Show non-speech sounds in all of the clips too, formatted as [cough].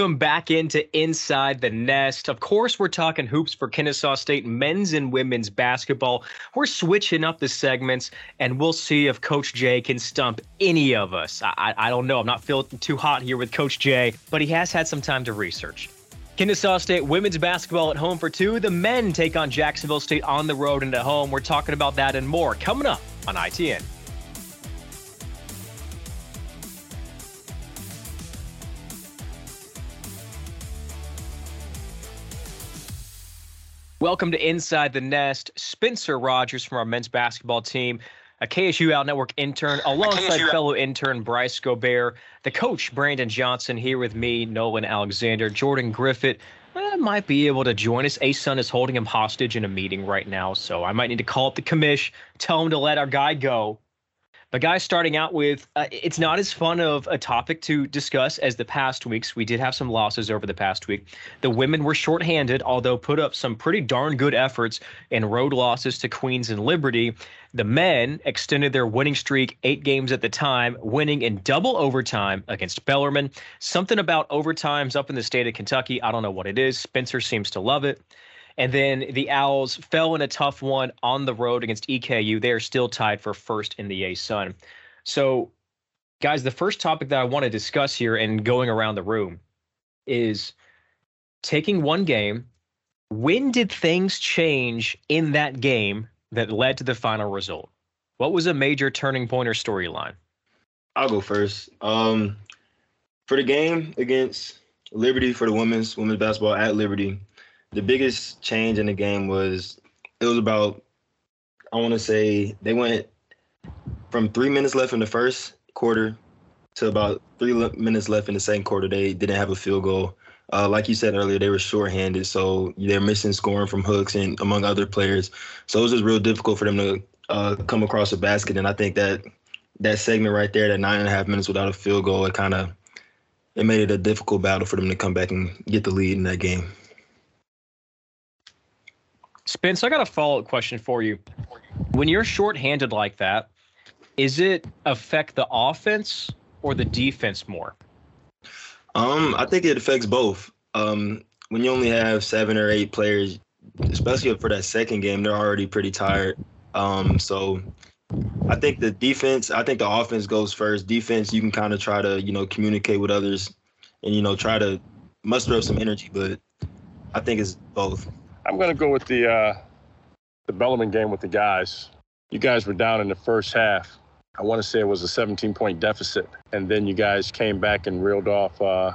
Welcome back into Inside the Nest. Of course, we're talking hoops for Kennesaw State men's and women's basketball. We're switching up the segments, and we'll see if Coach Jay can stump any of us. I, I don't know. I'm not feeling too hot here with Coach Jay, but he has had some time to research. Kennesaw State women's basketball at home for two. The men take on Jacksonville State on the road and at home. We're talking about that and more coming up on ITN. Welcome to Inside the Nest. Spencer Rogers from our men's basketball team, a KSU Out Network intern, alongside fellow intern Bryce Gobert, the coach Brandon Johnson here with me, Nolan Alexander, Jordan Griffith. Uh, might be able to join us. A-Sun is holding him hostage in a meeting right now, so I might need to call up the commish, tell him to let our guy go. But guys, starting out with, uh, it's not as fun of a topic to discuss as the past weeks. We did have some losses over the past week. The women were shorthanded, although put up some pretty darn good efforts in road losses to Queens and Liberty. The men extended their winning streak eight games at the time, winning in double overtime against Bellarmine. Something about overtimes up in the state of Kentucky. I don't know what it is. Spencer seems to love it. And then the Owls fell in a tough one on the road against EKU. They are still tied for first in the A-Sun. So, guys, the first topic that I want to discuss here and going around the room is taking one game. When did things change in that game that led to the final result? What was a major turning point or storyline? I'll go first. Um, for the game against Liberty for the women's women's basketball at Liberty, the biggest change in the game was it was about I want to say they went from three minutes left in the first quarter to about three minutes left in the second quarter. They didn't have a field goal. Uh, like you said earlier, they were shorthanded, so they're missing scoring from hooks and among other players. So it was just real difficult for them to uh, come across a basket. And I think that that segment right there, that nine and a half minutes without a field goal, it kind of it made it a difficult battle for them to come back and get the lead in that game. Spence, I got a follow up question for you. When you're shorthanded like that, is it affect the offense or the defense more? Um, I think it affects both. Um, when you only have seven or eight players, especially for that second game, they're already pretty tired. Um, so I think the defense, I think the offense goes first. Defense, you can kind of try to, you know, communicate with others and, you know, try to muster up some energy, but I think it's both. I'm going to go with the uh, the Bellarmine game with the guys. You guys were down in the first half. I want to say it was a 17 point deficit, and then you guys came back and reeled off, uh,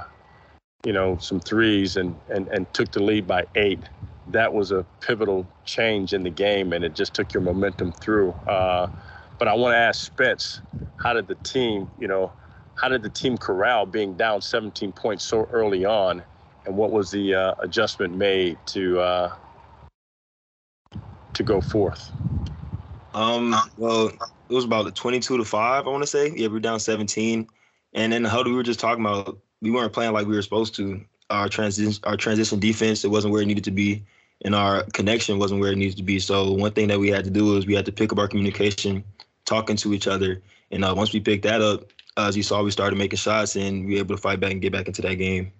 you know, some threes and, and and took the lead by eight. That was a pivotal change in the game, and it just took your momentum through. Uh, but I want to ask Spence, how did the team, you know, how did the team corral being down 17 points so early on and what was the uh, adjustment made to uh, to go forth? Um, well, it was about 22 to five. I want to say. Yeah, we were down 17, and then the huddle we were just talking about. We weren't playing like we were supposed to. Our transition, our transition defense, it wasn't where it needed to be, and our connection wasn't where it needed to be. So one thing that we had to do was we had to pick up our communication, talking to each other, and uh, once we picked that up, as you saw, we started making shots, and we were able to fight back and get back into that game.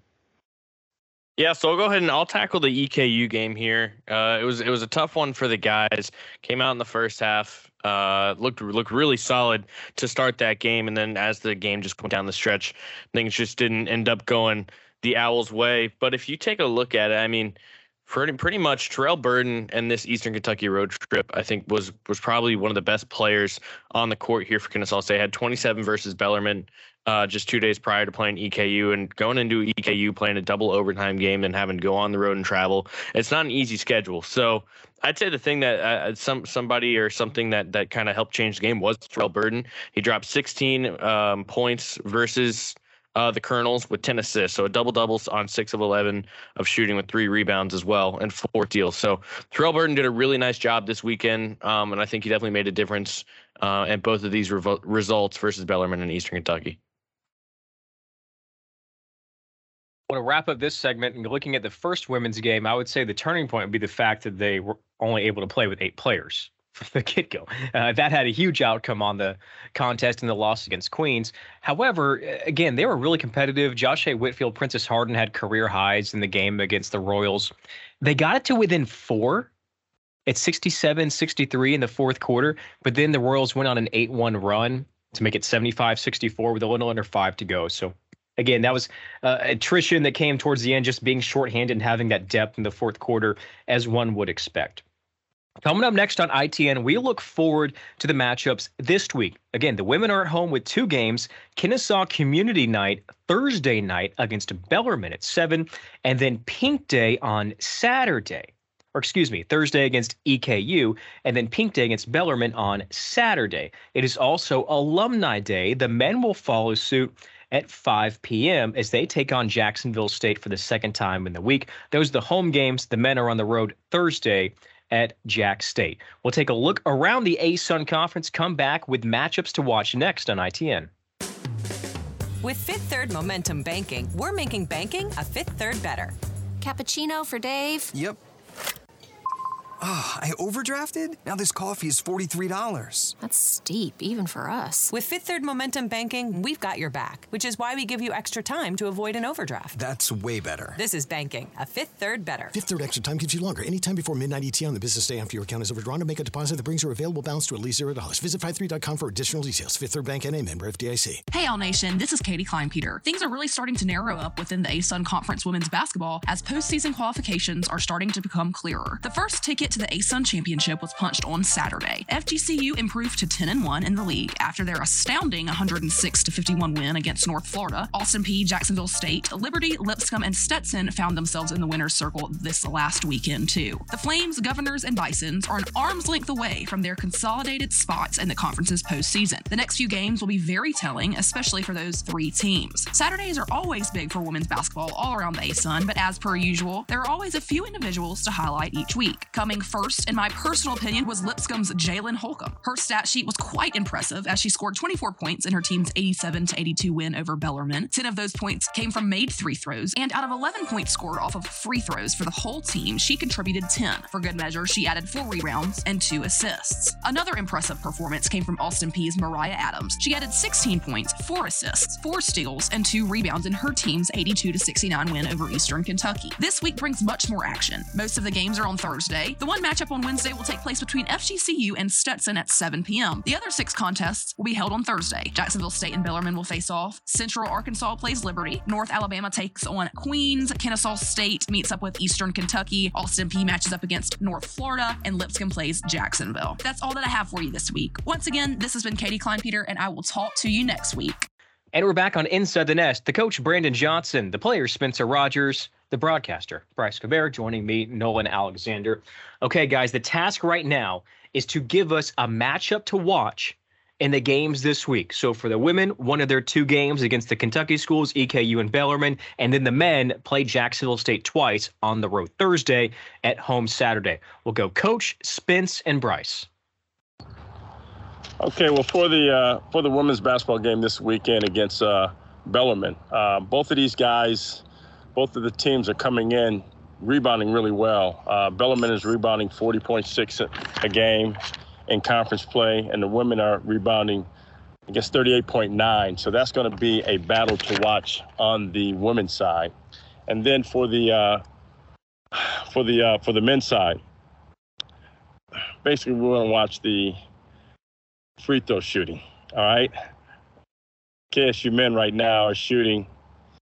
Yeah, so I'll go ahead and I'll tackle the EKU game here. Uh, it was it was a tough one for the guys. Came out in the first half, uh, looked looked really solid to start that game, and then as the game just went down the stretch, things just didn't end up going the Owls' way. But if you take a look at it, I mean, pretty pretty much Terrell Burden and this Eastern Kentucky road trip, I think was was probably one of the best players on the court here for Kennesaw State. Had 27 versus Bellarmine uh, just two days prior to playing EKU and going into EKU playing a double overtime game and having to go on the road and travel. It's not an easy schedule. So I'd say the thing that uh, some somebody or something that that kind of helped change the game was Terrell Burden. He dropped 16 um, points versus. Uh, the Colonels with 10 assists, so a double double on six of 11 of shooting with three rebounds as well and four steals. So Terrell Burden did a really nice job this weekend, um, and I think he definitely made a difference uh, in both of these revo- results versus Bellarmine and Eastern Kentucky. Want to wrap up this segment and looking at the first women's game, I would say the turning point would be the fact that they were only able to play with eight players [laughs] from the get go. Uh, that had a huge outcome on the contest and the loss against Queens. However, again, they were really competitive. Josh A. Whitfield, Princess Harden had career highs in the game against the Royals. They got it to within four at 67 63 in the fourth quarter, but then the Royals went on an 8 1 run to make it 75 64 with a little under five to go. So, again, that was uh, attrition that came towards the end, just being shorthanded and having that depth in the fourth quarter, as one would expect. Coming up next on ITN, we look forward to the matchups this week. Again, the women are at home with two games Kennesaw Community Night Thursday night against Bellarmine at 7, and then Pink Day on Saturday. Or excuse me, Thursday against EKU, and then Pink Day against Bellarmine on Saturday. It is also Alumni Day. The men will follow suit at 5 p.m. as they take on Jacksonville State for the second time in the week. Those are the home games. The men are on the road Thursday at Jack State. We'll take a look around the ASUN conference, come back with matchups to watch next on ITN. With Fifth Third Momentum Banking, we're making banking a fifth third better. Cappuccino for Dave? Yep. Ah, I overdrafted? Now this coffee is $43. That's steep, even for us. With Fifth Third Momentum Banking, we've got your back, which is why we give you extra time to avoid an overdraft. That's way better. This is banking, a Fifth Third better. Fifth Third extra time gives you longer. Anytime before midnight ET on the business day after your account is overdrawn to make a deposit that brings your available balance to at least $0. Visit 53.com for additional details. Fifth Third Bank and a member of FDIC. Hey, All Nation, this is Katie Kleinpeter. Things are really starting to narrow up within the ASUN Conference women's basketball as postseason qualifications are starting to become clearer. The first ticket to the ASUN Championship was punched on Saturday. FGCU improved to 10 and 1 in the league after their astounding 106 to 51 win against North Florida. Austin Peay, Jacksonville State, Liberty, Lipscomb, and Stetson found themselves in the winner's circle this last weekend too. The Flames, Governors, and Bisons are an arm's length away from their consolidated spots in the conference's postseason. The next few games will be very telling, especially for those three teams. Saturdays are always big for women's basketball all around the ASUN, but as per usual, there are always a few individuals to highlight each week. Coming first in my personal opinion was Lipscomb's Jalen Holcomb. Her stat sheet was quite impressive as she scored 24 points in her team's 87 to 82 win over Bellarmine. 10 of those points came from made three throws, and out of 11 points scored off of free throws for the whole team, she contributed 10. For good measure, she added four rebounds and two assists. Another impressive performance came from Austin Peay's Mariah Adams. She added 16 points, four assists, four steals, and two rebounds in her team's 82 to 69 win over Eastern Kentucky. This week brings much more action. Most of the games are on Thursday. The one matchup on Wednesday will take place between FGCU and Stetson at 7 p.m. The other six contests will be held on Thursday. Jacksonville State and Bellarmine will face off. Central Arkansas plays Liberty. North Alabama takes on Queens. Kennesaw State meets up with Eastern Kentucky. Austin Peay matches up against North Florida. And Lipscomb plays Jacksonville. That's all that I have for you this week. Once again, this has been Katie Kleinpeter, and I will talk to you next week. And we're back on Inside the Nest. The coach, Brandon Johnson, the player, Spencer Rogers, the broadcaster, Bryce Gobert, joining me, Nolan Alexander. Okay, guys, the task right now is to give us a matchup to watch in the games this week. So for the women, one of their two games against the Kentucky schools, EKU and Bellarmine, and then the men play Jacksonville State twice on the road Thursday, at home Saturday. We'll go Coach, Spence, and Bryce. Okay, well for the uh, for the women's basketball game this weekend against uh, Bellarmine, uh, both of these guys both of the teams are coming in rebounding really well. Uh, Bellarmine is rebounding 40.6 a game in conference play, and the women are rebounding, I guess, 38.9. So that's going to be a battle to watch on the women's side. And then for the uh, for the uh, for the men's side, basically we're going to watch the free throw shooting. All right, KSU men right now are shooting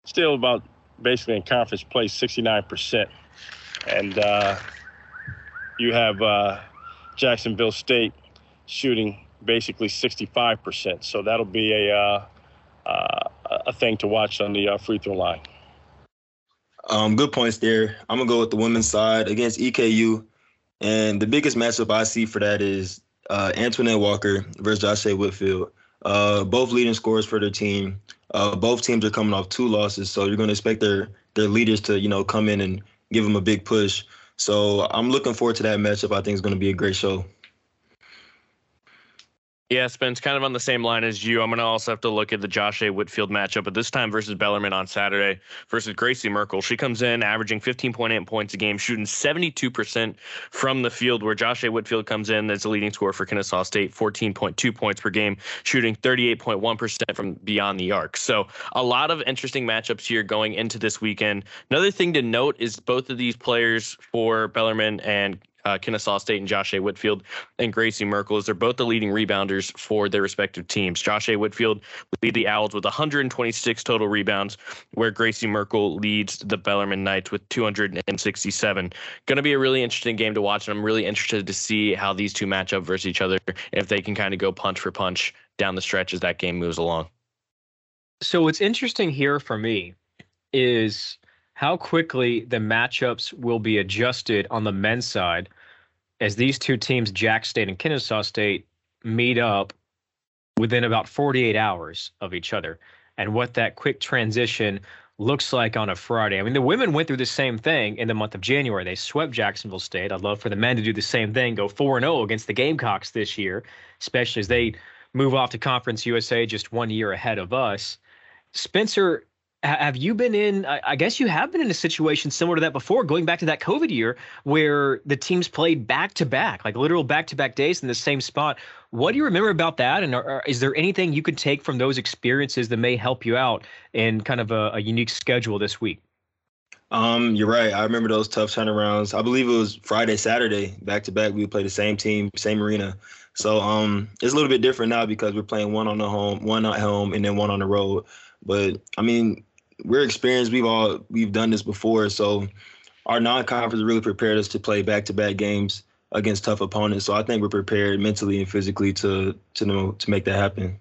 still about basically in conference play 69%. And uh, you have uh, Jacksonville State shooting basically 65%. So that'll be a, uh, uh a thing to watch on the uh, free throw line. Um, good points there. I'm going to go with the women's side against EKU. And the biggest matchup I see for that is uh, Antoinette Walker versus Josh A. Whitfield. both leading scorers for their team. Uh, both teams are coming off two losses, so you're going to expect their their leaders to you know come in and give them a big push. So I'm looking forward to that matchup. I think it's going to be a great show. Yeah, Spence, kind of on the same line as you. I'm going to also have to look at the Josh A. Whitfield matchup, but this time versus Bellarmine on Saturday versus Gracie Merkel. She comes in averaging 15.8 points a game, shooting 72% from the field, where Josh A. Whitfield comes in as the leading scorer for Kennesaw State, 14.2 points per game, shooting 38.1% from beyond the arc. So a lot of interesting matchups here going into this weekend. Another thing to note is both of these players for Bellarmine and uh, Kennesaw State and Josh A. Whitfield and Gracie Merkel as they're both the leading rebounders for their respective teams. Josh A. Whitfield lead the Owls with 126 total rebounds, where Gracie Merkel leads the Bellarmine Knights with 267. Going to be a really interesting game to watch, and I'm really interested to see how these two match up versus each other, if they can kind of go punch for punch down the stretch as that game moves along. So what's interesting here for me is how quickly the matchups will be adjusted on the men's side as these two teams, Jack State and Kennesaw State, meet up within about 48 hours of each other and what that quick transition looks like on a Friday. I mean, the women went through the same thing in the month of January. They swept Jacksonville State. I'd love for the men to do the same thing, go 4 0 against the Gamecocks this year, especially as they move off to Conference USA just one year ahead of us. Spencer, have you been in i guess you have been in a situation similar to that before going back to that covid year where the teams played back to back like literal back to back days in the same spot what do you remember about that and are, is there anything you could take from those experiences that may help you out in kind of a, a unique schedule this week um, you're right. I remember those tough turnarounds. I believe it was Friday, Saturday, back to back. We would play the same team, same arena. So um, it's a little bit different now because we're playing one on the home, one at home, and then one on the road. But I mean, we're experienced. We've all we've done this before, so our non-conference really prepared us to play back-to-back games against tough opponents. So I think we're prepared mentally and physically to to know to make that happen.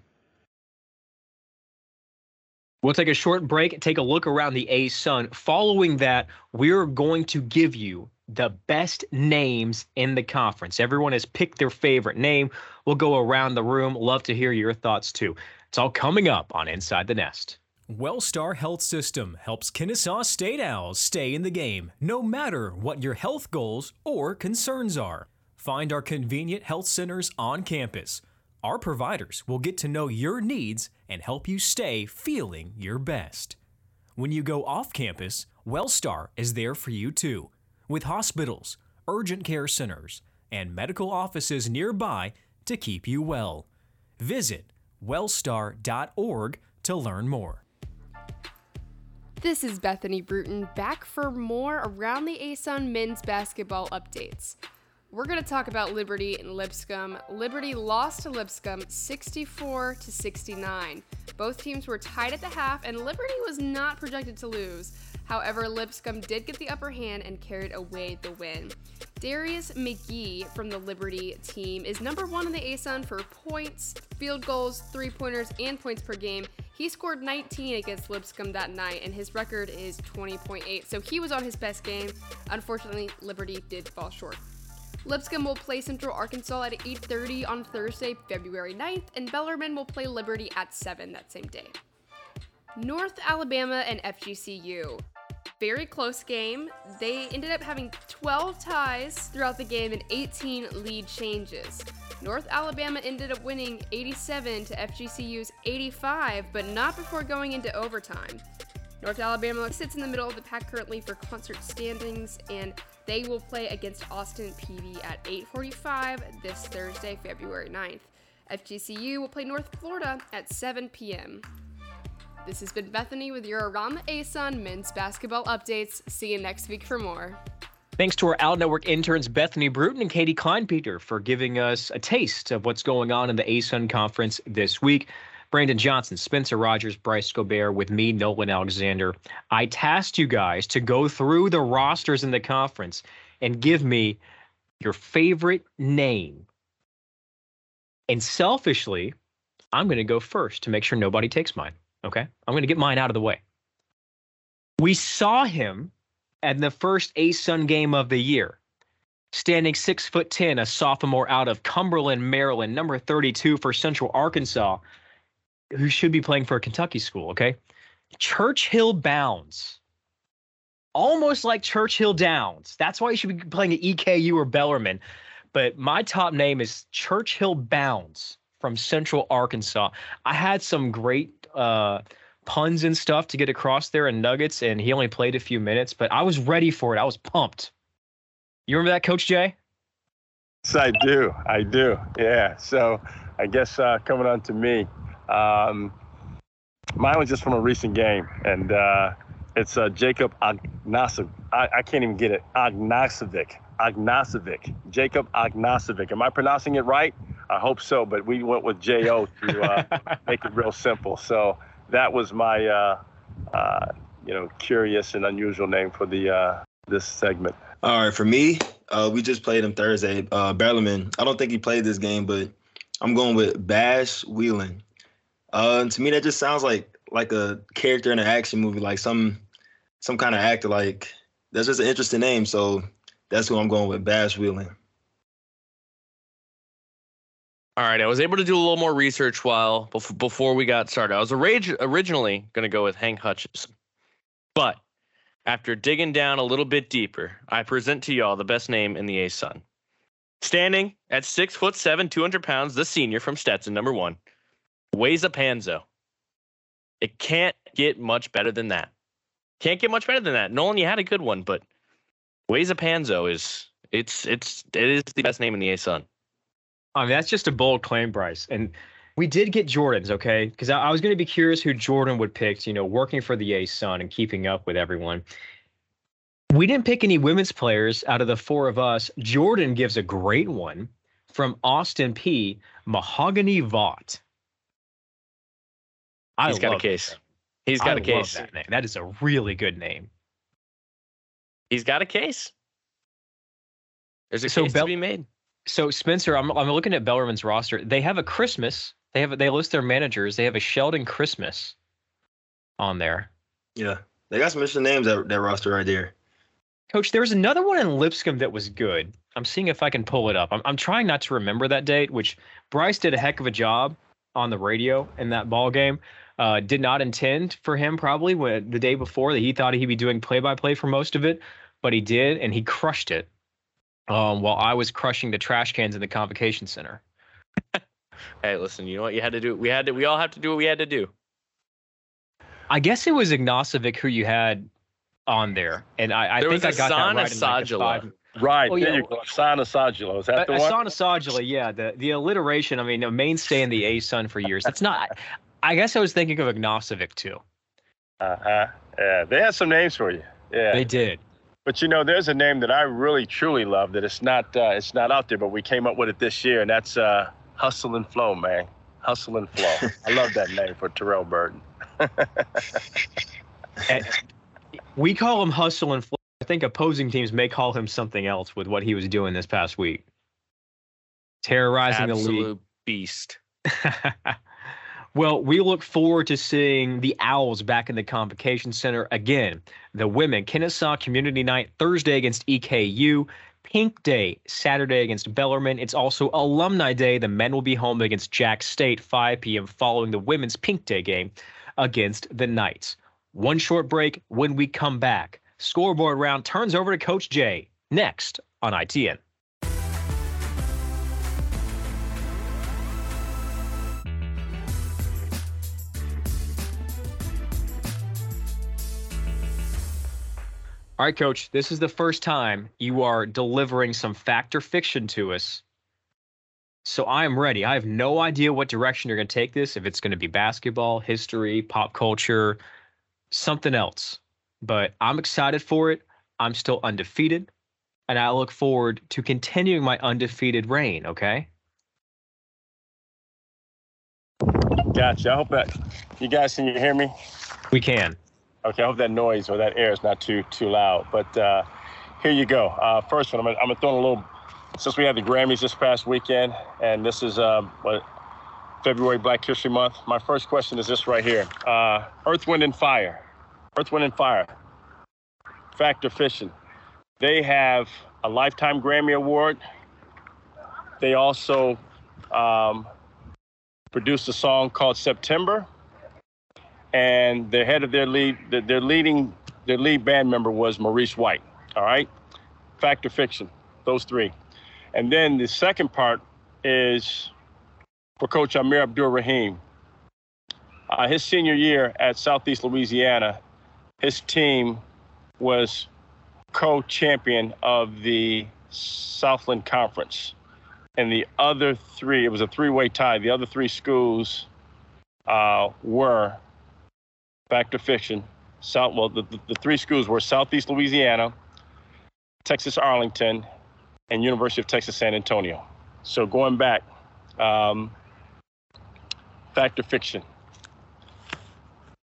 We'll take a short break take a look around the A Sun. Following that, we're going to give you the best names in the conference. Everyone has picked their favorite name. We'll go around the room. Love to hear your thoughts too. It's all coming up on Inside the Nest. Wellstar Health System helps Kennesaw State Owls stay in the game, no matter what your health goals or concerns are. Find our convenient health centers on campus. Our providers will get to know your needs and help you stay feeling your best. When you go off campus, Wellstar is there for you too, with hospitals, urgent care centers, and medical offices nearby to keep you well. Visit wellstar.org to learn more. This is Bethany Bruton back for more around the ASUN men's basketball updates. We're going to talk about Liberty and Lipscomb. Liberty lost to Lipscomb 64 to 69. Both teams were tied at the half and Liberty was not projected to lose. However, Lipscomb did get the upper hand and carried away the win. Darius McGhee from the Liberty team is number one in the ASUN for points, field goals, three pointers, and points per game. He scored 19 against Lipscomb that night, and his record is 20.8. So he was on his best game. Unfortunately, Liberty did fall short. Lipscomb will play Central Arkansas at 8:30 on Thursday, February 9th, and Bellarmine will play Liberty at 7 that same day. North Alabama and FGCU very close game. They ended up having 12 ties throughout the game and 18 lead changes. North Alabama ended up winning 87 to FGCU's 85, but not before going into overtime. North Alabama sits in the middle of the pack currently for concert standings, and they will play against Austin Peay at 8:45 this Thursday, February 9th. FGCU will play North Florida at 7 p.m. This has been Bethany with your the ASUN men's basketball updates. See you next week for more. Thanks to our Out Network interns Bethany Bruton and Katie Kleinpeter for giving us a taste of what's going on in the ASUN conference this week. Brandon Johnson, Spencer Rogers, Bryce Gobert, with me, Nolan Alexander. I tasked you guys to go through the rosters in the conference and give me your favorite name. And selfishly, I'm going to go first to make sure nobody takes mine. Okay. I'm going to get mine out of the way. We saw him at the first ASUN game of the year, standing six foot 10, a sophomore out of Cumberland, Maryland, number 32 for Central Arkansas, who should be playing for a Kentucky school. Okay. Churchill Bounds. Almost like Churchill Downs. That's why you should be playing at EKU or Bellarmine. But my top name is Churchill Bounds from Central Arkansas. I had some great uh, puns and stuff to get across there and Nuggets, and he only played a few minutes, but I was ready for it. I was pumped. You remember that, Coach Jay? Yes, I do. I do. Yeah. So I guess uh, coming on to me, um, mine was just from a recent game, and uh, it's uh, Jacob Ognacevic. I, I, can't even get it. Ognacevic. Ognacevic. Jacob Ognacevic. Am I pronouncing it right? I hope so, but we went with J-O to uh, [laughs] make it real simple. So that was my, uh, uh, you know, curious and unusual name for the uh, this segment. All right, for me, uh, we just played him Thursday. Uh, Bellarmine. I don't think he played this game, but I'm going with Bash Wieland. Uh, to me, that just sounds like like a character in an action movie, like some some kind of actor. Like that's just an interesting name, so that's who I'm going with, Bash Wieland. All right, I was able to do a little more research while before we got started. I was originally going to go with Hank Hutchison, but after digging down a little bit deeper, I present to y'all the best name in the A Sun. Standing at six foot seven, 200 pounds, the senior from Stetson, number one, Wheza Panzo. It can't get much better than that. Can't get much better than that. Nolan, you had a good one, but Wheza Panzo is it's it's it is the best name in the A Sun. I mean, that's just a bold claim, Bryce. And we did get Jordan's, okay? Because I, I, was going to be curious who Jordan would pick, you know, working for the A Sun and keeping up with everyone. We didn't pick any women's players out of the four of us. Jordan gives a great one from Austin Peay Mahogany Vaught. I He's got a case. He's got I a case. That, name. that is a really good name. He's got a case. There's a so case Bel- to be made so Spencer, I'm I'm looking at Bellarmine's roster. They have a Christmas. They have they list their managers. They have a Sheldon Christmas on there. Yeah, they got some interesting names that that roster right there. Coach, there was another one in Lipscomb that was good. I'm seeing if I can pull it up. I'm I'm trying not to remember that date, which Bryce did a heck of a job on the radio in that ball game. Uh, did not intend for him probably when the day before that he thought he'd be doing play by play for most of it, but he did and he crushed it um, while I was crushing the trash cans in the convocation center. [laughs] hey, listen, you know what you had to do? We had to. We all have to do what we had to do. I guess it was Ognacevic who you had on there, and I, I think I got that right. In like Right. Oh, yeah. There you go. Asana Sajula. Is that the Asana one? Sajula, yeah. The the alliteration, I mean, a mainstay in the A Sun for years. That's not I guess I was thinking of Ognacevic too. Uh-huh. Yeah. They had some names for you. Yeah. They did. But you know, there's a name that I really truly love that it's not uh, it's not out there, but we came up with it this year, and that's uh, Hustle and Flow, man. Hustle and Flow. I love that name for Terrell Burden. [laughs] we call him Hustle and Flow. I think opposing teams may call him something else with what he was doing this past week. Terrorizing Absolute the league. beast. [laughs] Well, we look forward to seeing the Owls back in the Convocation Center again. The women, Kennesaw Community Night Thursday against EKU. Pink Day Saturday against Bellarmine. It's also Alumni Day. The men will be home against Jack State 5 p.m. following the women's Pink Day game against the Knights. One short break. When we come back, scoreboard round turns over to Coach Jay next on ITN. All right, coach, this is the first time you are delivering some fact or fiction to us. So I am ready. I have no idea what direction you're going to take this, if it's going to be basketball, history, pop culture, something else. But I'm excited for it. I'm still undefeated, and I look forward to continuing my undefeated reign, okay? Gotcha. I hope that you guys can you hear me? We can. Okay, I hope that noise or that air is not too too loud. But uh, here you go. Uh, first one, I'm gonna, I'm gonna throw in a little. Since we had the Grammys this past weekend, and this is uh, what February Black History Month. My first question is this right here: uh, Earth, Wind, and Fire. Earth, Wind, and Fire. Fact or fiction? They have a lifetime Grammy Award. They also um, produced a song called September and the head of their lead, their leading, their lead band member was Maurice White. All right, fact or fiction? Those three, and then the second part is for Coach Amir Abdur-Rahim. Uh, his senior year at Southeast Louisiana, his team was co-champion of the Southland Conference. And the other three, it was a three-way tie. The other three schools uh, were fact or fiction. South, well, the, the, the three schools were Southeast Louisiana, Texas Arlington, and University of Texas San Antonio. So going back, um, fact or fiction.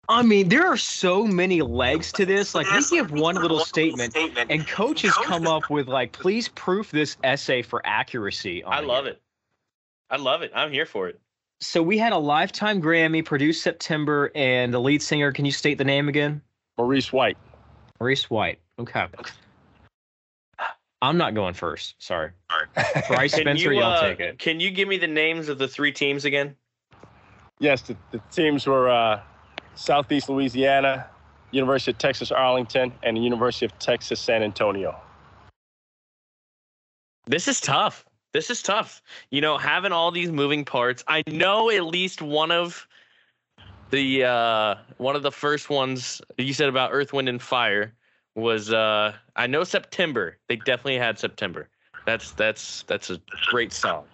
I mean, there are so many legs to this. Like, we give one little statement, and coaches come up with like, please proof this essay for accuracy. I love it. I love it. I'm here for it. So we had a lifetime Grammy produced September, and the lead singer. Can you state the name again? Maurice White. Maurice White. Okay. I'm not going first. Sorry. All right. [laughs] Bryce Spencer, you, you, will uh, take it. Can you give me the names of the three teams again? Yes, the, the teams were uh, Southeast Louisiana, University of Texas Arlington, and the University of Texas San Antonio. This is tough. This is tough. You know, having all these moving parts. I know at least one of the uh one of the first ones you said about Earth, Wind, and Fire was uh I know September. They definitely had September. That's that's that's a great song.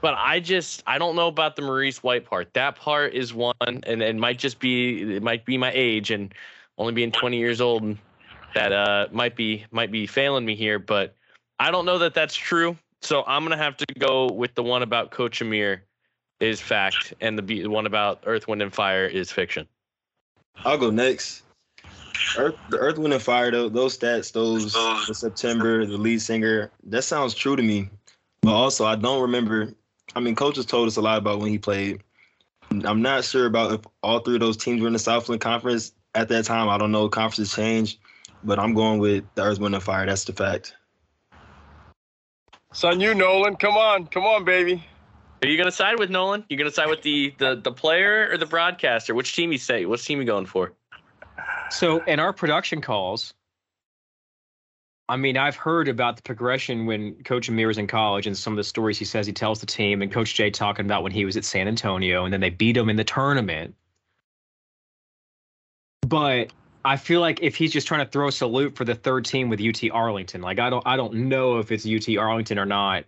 But I just I don't know about the Maurice White part. That part is one and it might just be it might be my age and only being 20 years old that uh might be might be failing me here, but I don't know that that's true. So I'm gonna have to go with the one about Coach Amir is fact, and the, one about Earth, Wind, and Fire is fiction. I'll go next. Earth, the Earth, Wind, and Fire, though, those stats, those the September, the lead singer, that sounds true to me. But also, I don't remember. I mean, coaches told us a lot about when he played. I'm not sure about if all three of those teams were in the Southland Conference at that time. I don't know. Conferences changed, but I'm going with the Earth, Wind, and Fire. That's the fact. Son, you Nolan, come on, come on, baby. Are you gonna side with Nolan? You gonna side with the the the player or the broadcaster? Which team you say? Which team you going for? So in our production calls, I mean, I've heard about the progression when Coach Amir was in college and some of the stories he says he tells the team, and Coach Jay talking about when he was at San Antonio and then they beat him in the tournament. But I feel like if he's just trying to throw a salute for the third team with UT Arlington, like I don't I don't know if it's UT Arlington or not.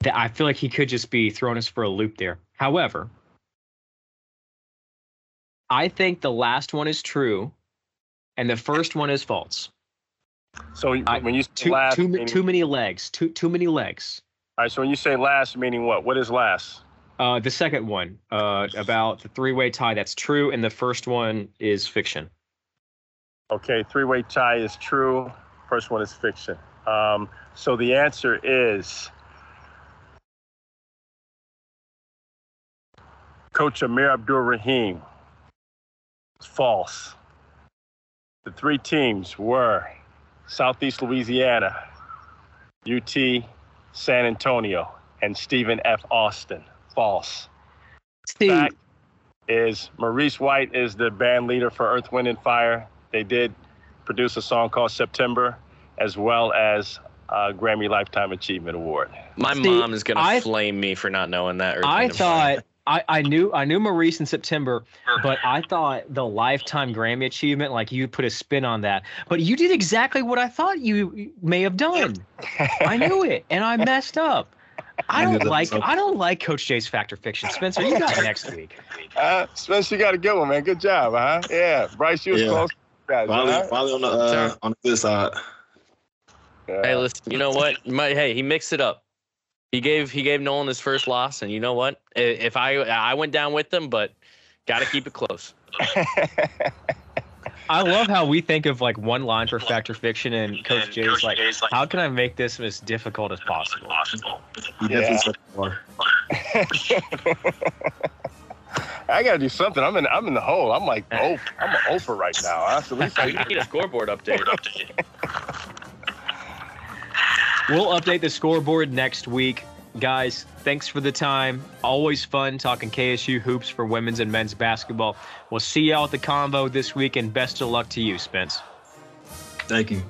That I feel like he could just be throwing us for a loop there. However, I think the last one is true, and the first one is false. So I- when you say Too last, too, meaning- too many legs. Too too many legs. all right. So when you say last, meaning what? What is last? Uh, the second one uh, about the three-way tie that's true, and the first one is fiction. Okay, three-way tie is true. First one is fiction. Um, so the answer is Coach Amir Abdur-Rahim. False. The three teams were Southeast Louisiana, UT San Antonio, and Stephen F. Austin. False. Fact is Maurice White is the band leader for Earth, Wind, and Fire. They did produce a song called September, as well as a Grammy Lifetime Achievement Award. My See, mom is gonna I- flame me for not knowing that. Earth, I Wind, and Fire. thought I, I knew I knew Maurice in September, but I thought the lifetime Grammy achievement, like you put a spin on that. But you did exactly what I thought you may have done. I knew [laughs] it, and I messed up. I I don't like. I don't like Coach Jay's Fact or Fiction. Spencer, you got it next week. [laughs] Uh, Spencer, you got a good one, man. Good job, huh? Yeah, Bryce, you was Yeah. close. Guys, Finally, huh? finally on the uh, on the good side. Hey, listen. You know what? My, hey, he mixed it up. He gave he gave Nolan his first loss, and you know what? If I I went down with them, but got to keep it close. [laughs] I love how we think of like one line for Fact or Fiction, and Coach Jay's like, how can I make this as difficult as possible? He Yeah. [laughs] [laughs] set the bar. I gotta do something. I'm in. I'm in the hole. I'm like, oh, I'm an [laughs] over right now. Huh? So at least I [laughs] I, need a scoreboard update. [laughs] We'll update the scoreboard next week. Guys, thanks for the time. Always fun talking KSU hoops for women's and men's basketball. We'll see y'all at the convo this week, and best of luck to you, Spence. Thank you.